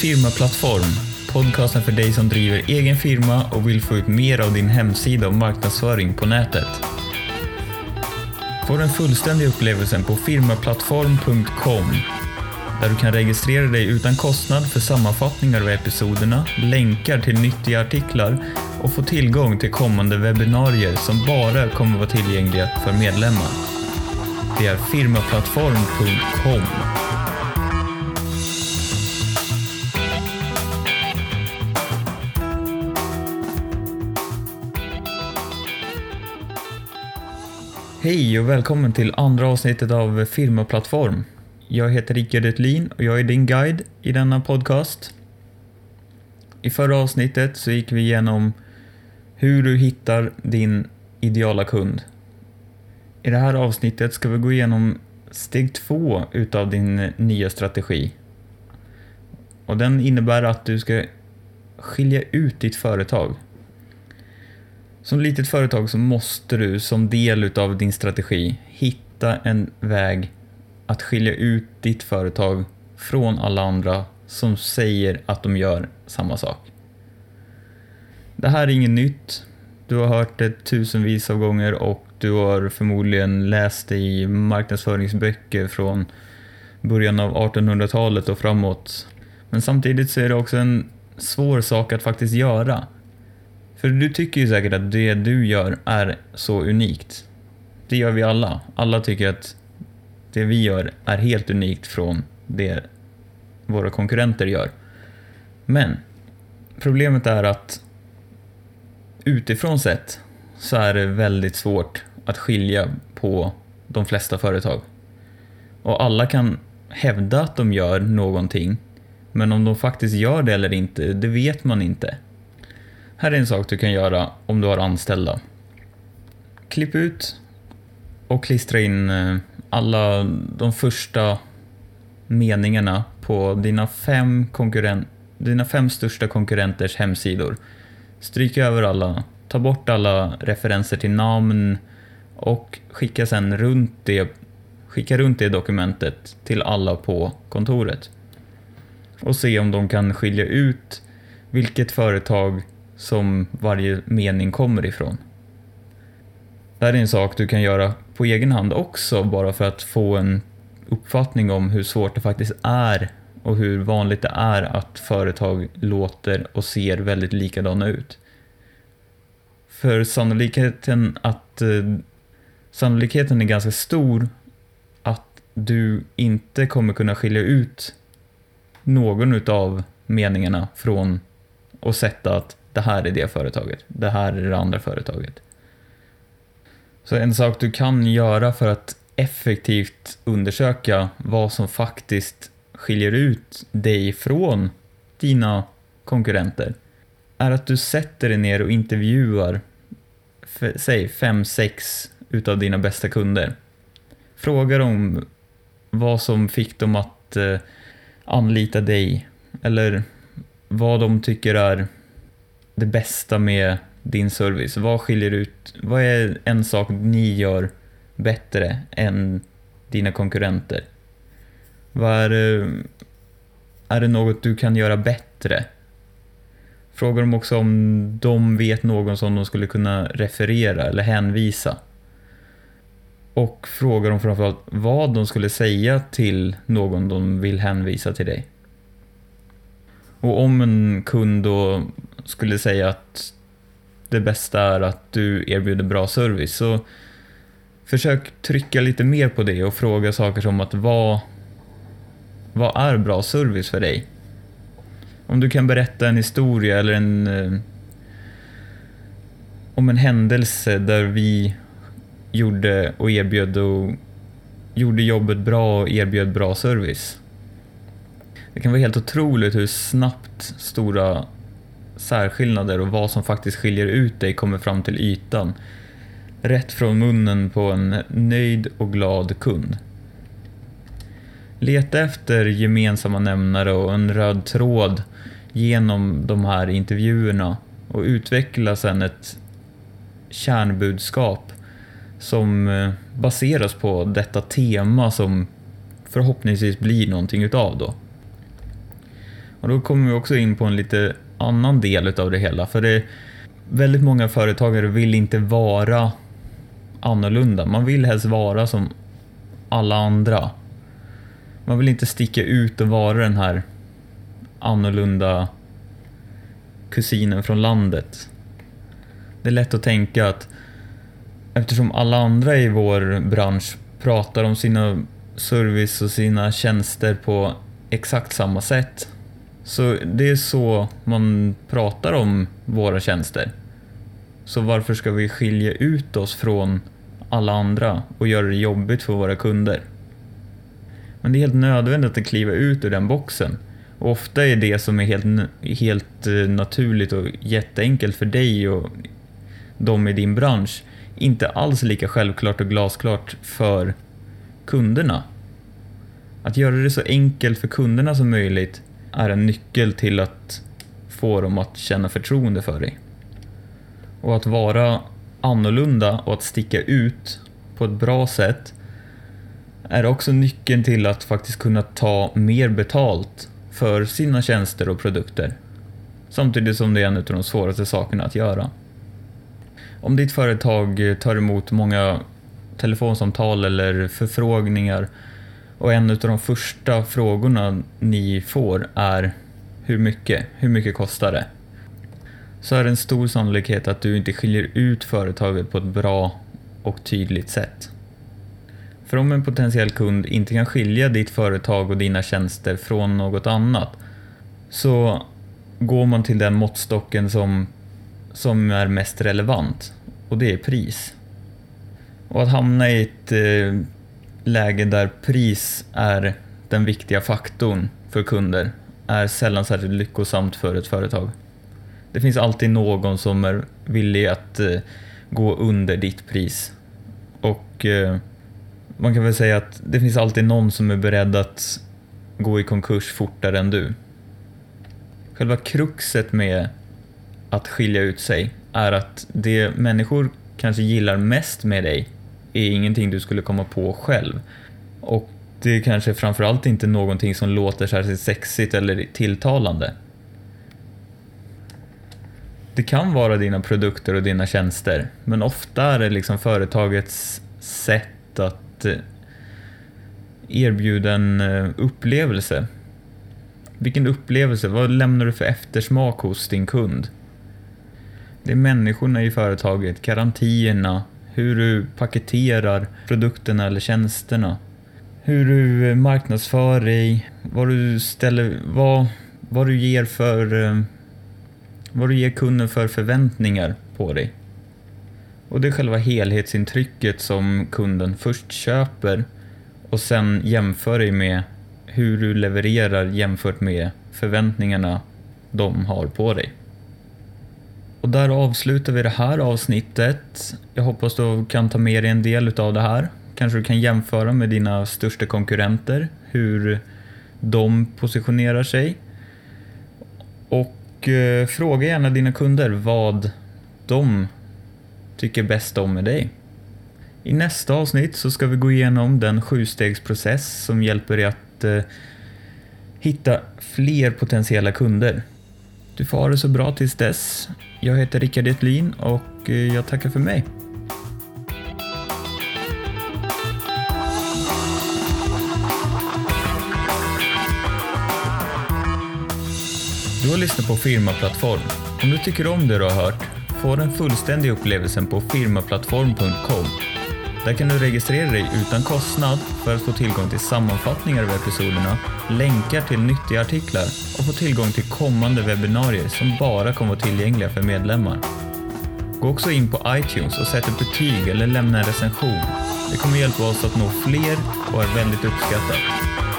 Firmaplattform, podcasten för dig som driver egen firma och vill få ut mer av din hemsida och marknadsföring på nätet. Få den fullständiga upplevelsen på firmaplattform.com där du kan registrera dig utan kostnad för sammanfattningar av episoderna, länkar till nyttiga artiklar och få tillgång till kommande webbinarier som bara kommer vara tillgängliga för medlemmar. Det är firmaplattform.com. Hej och välkommen till andra avsnittet av Firmaplattform. Jag heter Rickard Utlin och jag är din guide i denna podcast. I förra avsnittet så gick vi igenom hur du hittar din ideala kund. I det här avsnittet ska vi gå igenom steg två utav din nya strategi. Och den innebär att du ska skilja ut ditt företag. Som litet företag så måste du som del utav din strategi hitta en väg att skilja ut ditt företag från alla andra som säger att de gör samma sak. Det här är inget nytt. Du har hört det tusenvis av gånger och du har förmodligen läst det i marknadsföringsböcker från början av 1800-talet och framåt. Men samtidigt så är det också en svår sak att faktiskt göra. För du tycker ju säkert att det du gör är så unikt. Det gör vi alla. Alla tycker att det vi gör är helt unikt från det våra konkurrenter gör. Men problemet är att utifrån sett så är det väldigt svårt att skilja på de flesta företag. Och alla kan hävda att de gör någonting, men om de faktiskt gör det eller inte, det vet man inte. Här är en sak du kan göra om du har anställda. Klipp ut och klistra in eh, alla de första meningarna på dina fem, konkurren dina fem största konkurrenters hemsidor. Stryk över alla, ta bort alla referenser till namn och skicka sen runt det, skicka runt det dokumentet till alla på kontoret. Och se om de kan skilja ut vilket företag som varje mening kommer ifrån. Det här är en sak du kan göra på egen hand också, bara för att få en uppfattning om hur svårt det faktiskt är och hur vanligt det är att företag låter och ser väldigt likadana ut. För sannolikheten att eh, sannolikheten är ganska stor att du inte kommer kunna skilja ut någon utav meningarna från och sätta att det här är det företaget, det här är det andra företaget. Så en sak du kan göra för att effektivt undersöka vad som faktiskt skiljer ut dig från dina konkurrenter är att du sätter dig ner och intervjuar, säg fem, sex utav dina bästa kunder. Fråga dem vad som fick dem att eh, anlita dig eller vad de tycker är det bästa med din service? Vad skiljer ut, vad är en sak ni gör bättre än dina konkurrenter? Vad är, eh, är det något du kan göra bättre? Frågar de också om de vet någon som de skulle kunna referera eller hänvisa. Och frågar de framförallt vad de skulle säga till någon de vill hänvisa till dig. Och om en kund då skulle säga att det bästa är att du erbjuder bra service. Så försök trycka lite mer på det och fråga saker som att vad, vad är bra service för dig? Om du kan berätta en historia eller en eh, om en händelse där vi gjorde och erbjöd och gjorde jobbet bra och erbjöd bra service. Det kan vara helt otroligt hur snabbt stora särskillnader och vad som faktiskt skiljer ut dig kommer fram till ytan. Rätt från munnen på en nöjd och glad kund. Leta efter gemensamma nämnare och en röd tråd genom de här intervjuerna och utveckla sedan ett kärnbudskap som eh, baseras på detta tema som förhoppningsvis blir någonting utav då. Och då kommer vi också in på en lite annan del av det hela. För det är väldigt många företagare vill inte vara annorlunda. Man vill helst vara som alla andra. Man vill inte sticka ut och vara den här annorlunda kusinen från landet. Det är lätt att tänka att eftersom alla andra i vår bransch pratar om sina service och sina tjänster på exakt samma sätt. Så det är så man pratar om våra tjänster. Så varför ska vi skilja ut oss från alla andra och göra det jobbigt för våra kunder? Men det är helt nödvändigt att kliva ut ur den boxen. Och ofta är det som är helt, helt eh, naturligt och jätteenkelt för dig och de i din bransch inte alls lika självklart och glasklart för kunderna. Att göra det så enkelt för kunderna som möjligt är en nyckel till att få dem att känna förtroende för dig. Och att vara annorlunda och att sticka ut på ett bra sätt är också nyckeln till att faktiskt kunna ta mer betalt för sina tjänster och produkter. Samtidigt som det är en av de svåraste sakerna att göra. Om ditt företag tar emot många telefonsamtal eller förfrågningar och en av de första frågorna ni får är hur mycket? Hur mycket kostar det? Så är det en stor sannolikhet att du inte skiljer ut företaget på ett bra och tydligt sätt. För om en potentiell kund inte kan skilja ditt företag och dina tjänster från något annat så går man till den måttstocken som, som är mest relevant och det är pris. Och att hamna i ett eh, läge där pris är den viktiga faktorn för kunder är sällan särskilt lyckosamt för ett företag. Det finns alltid någon som är villig att eh, gå under ditt pris. Och eh, man kan väl säga att det finns alltid någon som är beredd att gå i konkurs fortare än du. Själva kruxet med att skilja ut sig är att det människor kanske gillar mest med dig är ingenting du skulle komma på själv. Och det är kanske framförallt inte någonting som låter särskilt sexigt eller tilltalande. Det kan vara dina produkter och dina tjänster, men ofta är det liksom företagets sätt att eh, erbjuda en eh, upplevelse. Vilken upplevelse? Vad lämnar du för eftersmak hos din kund? Det är människorna i företaget, garantierna, hur du paketerar produkterna eller tjänsterna, hur du eh, marknadsför dig, vad du ställer, vad, vad du ger för, eh, vad du ger kunden för förväntningar på dig. Och det är själva helhetsintrycket som kunden först köper och sen jämför dig med hur du levererar jämfört med förväntningarna de har på dig. Och där avslutar vi det här avsnittet. Jag hoppas du kan ta med dig en del av det här. Kanske du kan jämföra med dina största konkurrenter, hur de positionerar sig. Och eh, fråga gärna dina kunder vad de tycker bäst om med dig. I nästa avsnitt så ska vi gå igenom den sjustegsprocess som hjälper dig att eh, hitta fler potentiella kunder. Du får ha det så bra tills dess. Jag heter Rickard Etlin och eh, jag tackar för mig. Du har lyssnat på Firmaplattform. Om du tycker om det du har hört, få den fullständiga upplevelsen på firmaplattform.com. Där kan du registrera dig utan kostnad för att få tillgång till sammanfattningar av episoderna, länkar till nyttiga artiklar och få tillgång till kommande webbinarier som bara kommer vara tillgängliga för medlemmar. Gå också in på iTunes och sätt ett betyg eller lämna en recension. Det kommer hjälpa oss att nå fler och är väldigt uppskattat.